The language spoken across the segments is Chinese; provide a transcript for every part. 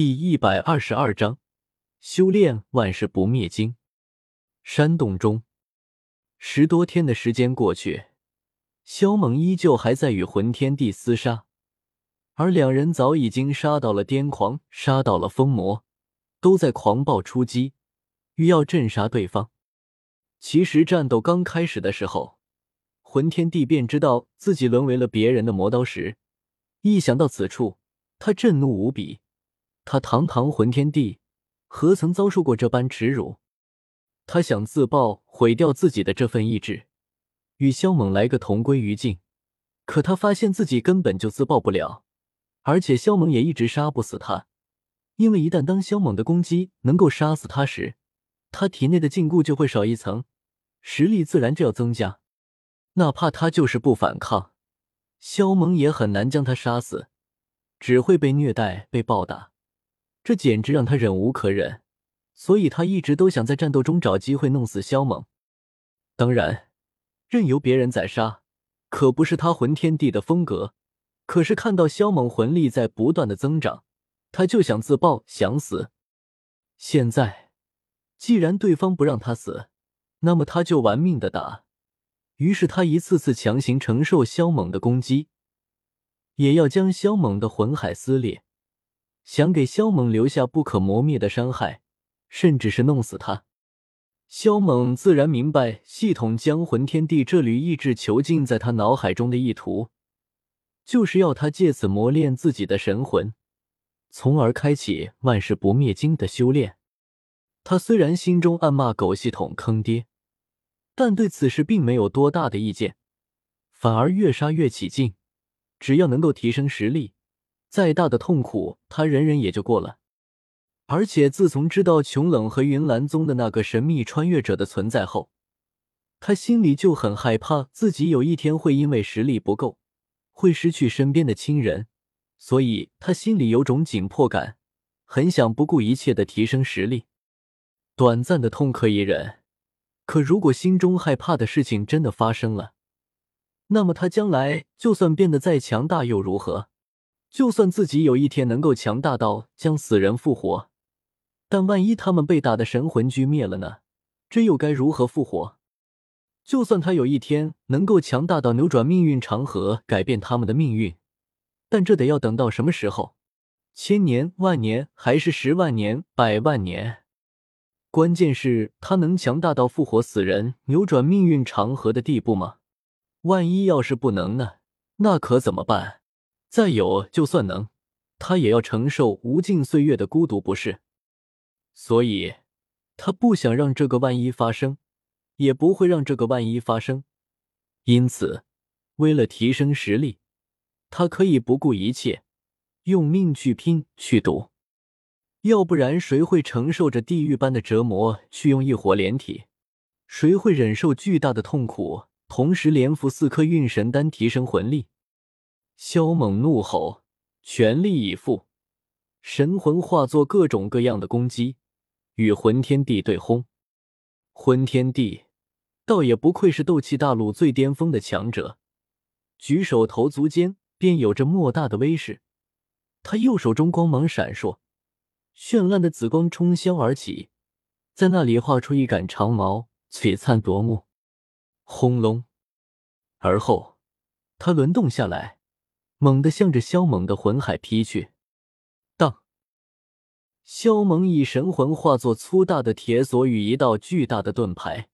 第一百二十二章，修炼万事不灭经。山洞中，十多天的时间过去，萧猛依旧还在与魂天帝厮杀，而两人早已经杀到了癫狂，杀到了疯魔，都在狂暴出击，欲要镇杀对方。其实战斗刚开始的时候，魂天帝便知道自己沦为了别人的磨刀石，一想到此处，他震怒无比。他堂堂魂天帝，何曾遭受过这般耻辱？他想自爆，毁掉自己的这份意志，与萧猛来个同归于尽。可他发现自己根本就自爆不了，而且萧猛也一直杀不死他。因为一旦当萧猛的攻击能够杀死他时，他体内的禁锢就会少一层，实力自然就要增加。哪怕他就是不反抗，萧猛也很难将他杀死，只会被虐待、被暴打。这简直让他忍无可忍，所以他一直都想在战斗中找机会弄死萧猛。当然，任由别人宰杀可不是他魂天帝的风格。可是看到萧猛魂力在不断的增长，他就想自爆，想死。现在，既然对方不让他死，那么他就玩命的打。于是他一次次强行承受萧猛的攻击，也要将萧猛的魂海撕裂。想给萧猛留下不可磨灭的伤害，甚至是弄死他。萧猛自然明白系统将魂天地这缕意志囚禁在他脑海中的意图，就是要他借此磨练自己的神魂，从而开启万世不灭经的修炼。他虽然心中暗骂狗系统坑爹，但对此事并没有多大的意见，反而越杀越起劲。只要能够提升实力。再大的痛苦，他忍忍也就过了。而且自从知道琼冷和云岚宗的那个神秘穿越者的存在后，他心里就很害怕自己有一天会因为实力不够，会失去身边的亲人，所以他心里有种紧迫感，很想不顾一切的提升实力。短暂的痛可以忍，可如果心中害怕的事情真的发生了，那么他将来就算变得再强大又如何？就算自己有一天能够强大到将死人复活，但万一他们被打的神魂俱灭了呢？这又该如何复活？就算他有一天能够强大到扭转命运长河，改变他们的命运，但这得要等到什么时候？千年、万年，还是十万年、百万年？关键是，他能强大到复活死人、扭转命运长河的地步吗？万一要是不能呢？那可怎么办？再有，就算能，他也要承受无尽岁月的孤独，不是？所以，他不想让这个万一发生，也不会让这个万一发生。因此，为了提升实力，他可以不顾一切，用命去拼去赌。要不然，谁会承受着地狱般的折磨去用异火连体？谁会忍受巨大的痛苦，同时连服四颗运神丹提升魂力？萧猛怒吼，全力以赴，神魂化作各种各样的攻击，与魂天帝对轰。魂天帝倒也不愧是斗气大陆最巅峰的强者，举手投足间便有着莫大的威势。他右手中光芒闪烁，绚烂的紫光冲霄而起，在那里画出一杆长矛，璀璨夺目。轰隆，而后他轮动下来。猛地向着萧猛的魂海劈去，当！萧猛以神魂化作粗大的铁索与一道巨大的盾牌，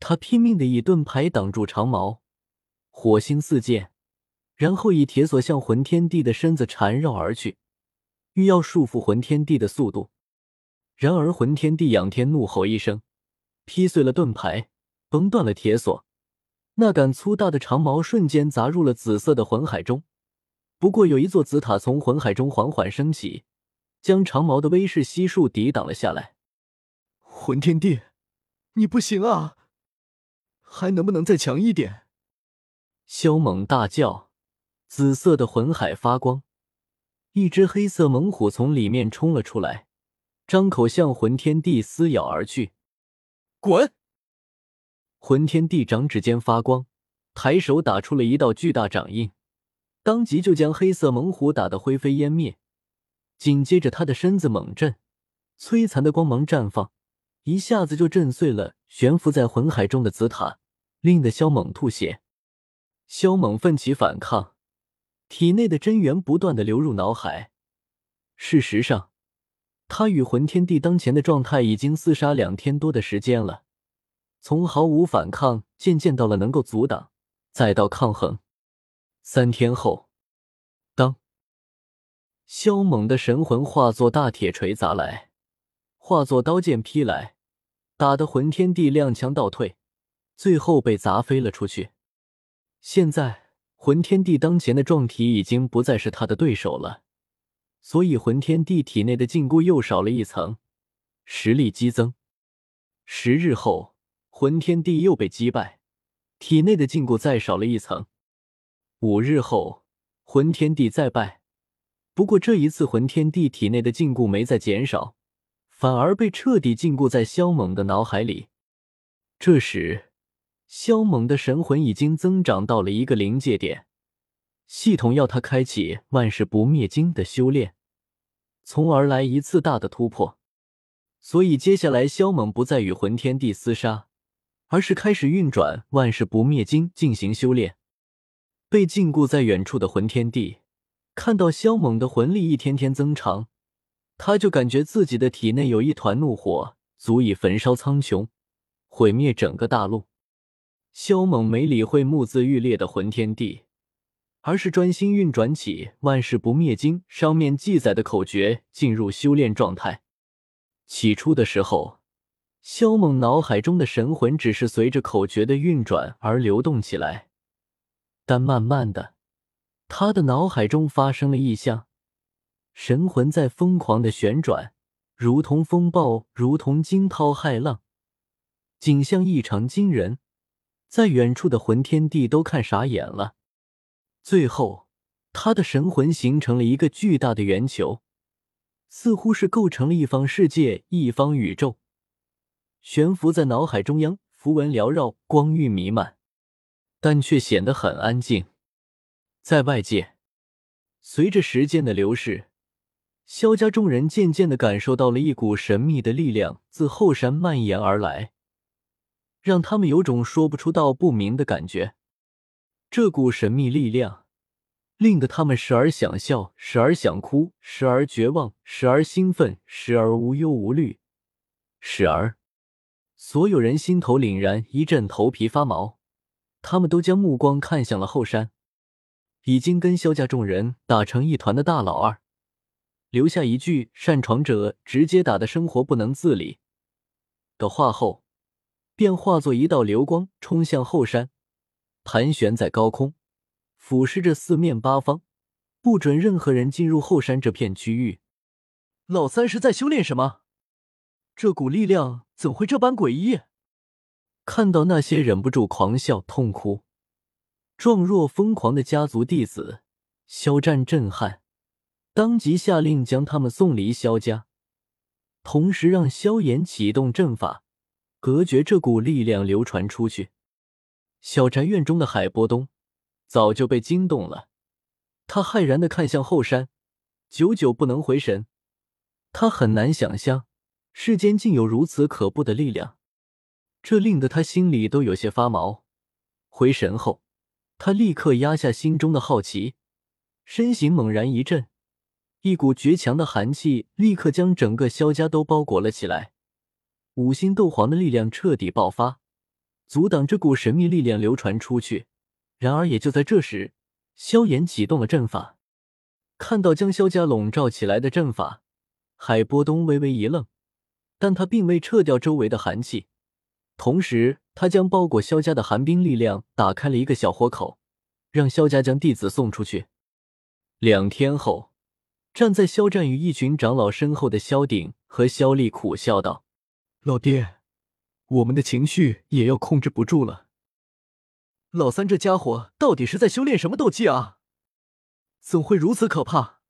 他拼命的以盾牌挡住长矛，火星四溅，然后以铁索向魂天帝的身子缠绕而去，欲要束缚魂天帝的速度。然而魂天帝仰天怒吼一声，劈碎了盾牌，崩断了铁索。那杆粗大的长矛瞬间砸入了紫色的魂海中，不过有一座紫塔从魂海中缓缓升起，将长矛的威势悉数抵挡了下来。魂天帝，你不行啊！还能不能再强一点？萧猛大叫，紫色的魂海发光，一只黑色猛虎从里面冲了出来，张口向魂天帝撕咬而去。滚！魂天帝掌指间发光，抬手打出了一道巨大掌印，当即就将黑色猛虎打得灰飞烟灭。紧接着他的身子猛震，摧残的光芒绽放，一下子就震碎了悬浮在魂海中的紫塔，令得萧猛吐血。萧猛奋起反抗，体内的真元不断的流入脑海。事实上，他与魂天帝当前的状态已经厮杀两天多的时间了，从毫无反抗渐渐到了能够阻挡，再到抗衡。三天后，当萧猛的神魂化作大铁锤砸来，化作刀剑劈来，打得魂天帝踉跄倒退，最后被砸飞了出去。现在，魂天帝当前的状体已经不再是他的对手了，所以魂天帝体内的禁锢又少了一层，实力激增。十日后，魂天帝又被击败，体内的禁锢再少了一层。五日后，魂天帝再败，不过这一次魂天帝体内的禁锢没再减少，反而被彻底禁锢在萧猛的脑海里。这时，萧猛的神魂已经增长到了一个临界点，系统要他开启万世不灭经的修炼，从而来一次大的突破。所以，接下来萧猛不再与魂天帝厮杀，而是开始运转万世不灭经进行修炼。被禁锢在远处的魂天帝看到萧猛的魂力一天天增长，他就感觉自己的体内有一团怒火，足以焚烧苍穹，毁灭整个大陆。萧猛没理会目眦欲裂的魂天帝，而是专心运转起万世不灭经上面记载的口诀，进入修炼状态。起初的时候，萧猛脑海中的神魂只是随着口诀的运转而流动起来。但慢慢的，他的脑海中发生了异象，神魂在疯狂的旋转，如同风暴，如同惊涛骇浪，景象异常惊人，在远处的魂天帝都看傻眼了。最后，他的神魂形成了一个巨大的圆球，似乎是构成了一方世界、一方宇宙，悬浮在脑海中央，符文缭绕，光晕弥漫。但却显得很安静。在外界，随着时间的流逝，萧家众人渐渐的感受到了一股神秘的力量自后山蔓延而来，让他们有种说不出道不明的感觉。这股神秘力量令得他们时而想笑，时而想哭，时而绝望，时而兴奋，时而无忧无虑，时而所有人心头凛然一阵，头皮发毛。他们都将目光看向了后山，已经跟萧家众人打成一团的大老二，留下一句“擅闯者直接打的生活不能自理”的话后，便化作一道流光冲向后山，盘旋在高空，俯视着四面八方，不准任何人进入后山这片区域。老三是在修炼什么？这股力量怎会这般诡异？看到那些忍不住狂笑、痛哭、状若疯狂的家族弟子，肖战震撼，当即下令将他们送离萧家，同时让萧炎启动阵法，隔绝这股力量流传出去。小宅院中的海波东早就被惊动了，他骇然的看向后山，久久不能回神。他很难想象，世间竟有如此可怖的力量。这令得他心里都有些发毛。回神后，他立刻压下心中的好奇，身形猛然一震，一股绝强的寒气立刻将整个萧家都包裹了起来。五星斗皇的力量彻底爆发，阻挡这股神秘力量流传出去。然而，也就在这时，萧炎启动了阵法，看到将萧家笼罩起来的阵法，海波东微微一愣，但他并未撤掉周围的寒气。同时，他将包裹萧家的寒冰力量打开了一个小豁口，让萧家将弟子送出去。两天后，站在肖战与一群长老身后的萧鼎和萧丽苦笑道：“老爹，我们的情绪也要控制不住了。老三这家伙到底是在修炼什么斗技啊？怎会如此可怕？”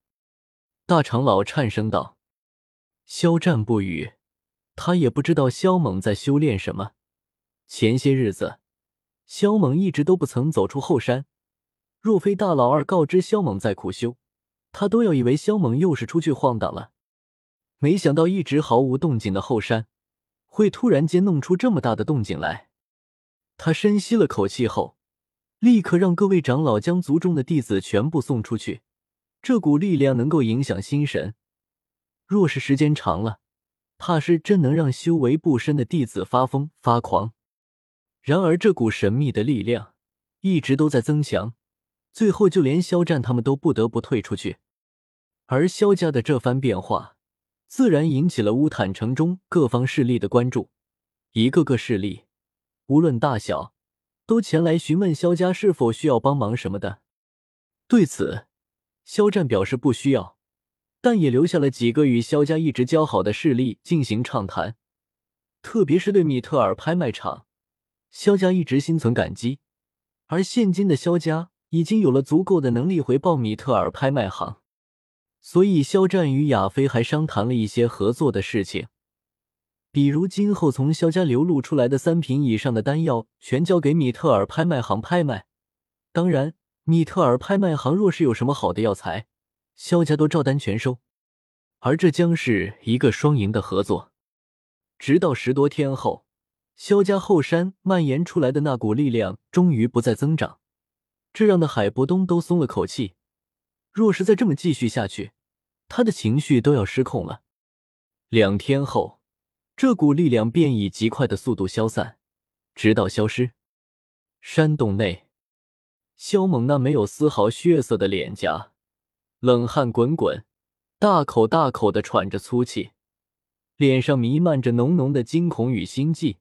大长老颤声道：“肖战不语，他也不知道萧猛在修炼什么。”前些日子，萧猛一直都不曾走出后山。若非大老二告知萧猛在苦修，他都要以为萧猛又是出去晃荡了，没想到一直毫无动静的后山会突然间弄出这么大的动静来。他深吸了口气后，立刻让各位长老将族中的弟子全部送出去。这股力量能够影响心神，若是时间长了，怕是真能让修为不深的弟子发疯发狂。然而，这股神秘的力量一直都在增强，最后就连肖战他们都不得不退出去。而萧家的这番变化，自然引起了乌坦城中各方势力的关注。一个个势力，无论大小，都前来询问萧家是否需要帮忙什么的。对此，肖战表示不需要，但也留下了几个与萧家一直交好的势力进行畅谈。特别是对米特尔拍卖场，萧家一直心存感激。而现今的萧家已经有了足够的能力回报米特尔拍卖行。所以，肖战与亚飞还商谈了一些合作的事情，比如今后从肖家流露出来的三品以上的丹药，全交给米特尔拍卖行拍卖。当然，米特尔拍卖行若是有什么好的药材，萧家都照单全收。而这将是一个双赢的合作。直到十多天后，萧家后山蔓延出来的那股力量终于不再增长，这让的海伯东都松了口气。若是再这么继续下去，他的情绪都要失控了。两天后，这股力量便以极快的速度消散，直到消失。山洞内，萧猛那没有丝毫血色的脸颊，冷汗滚滚，大口大口的喘着粗气，脸上弥漫着浓浓的惊恐与心悸。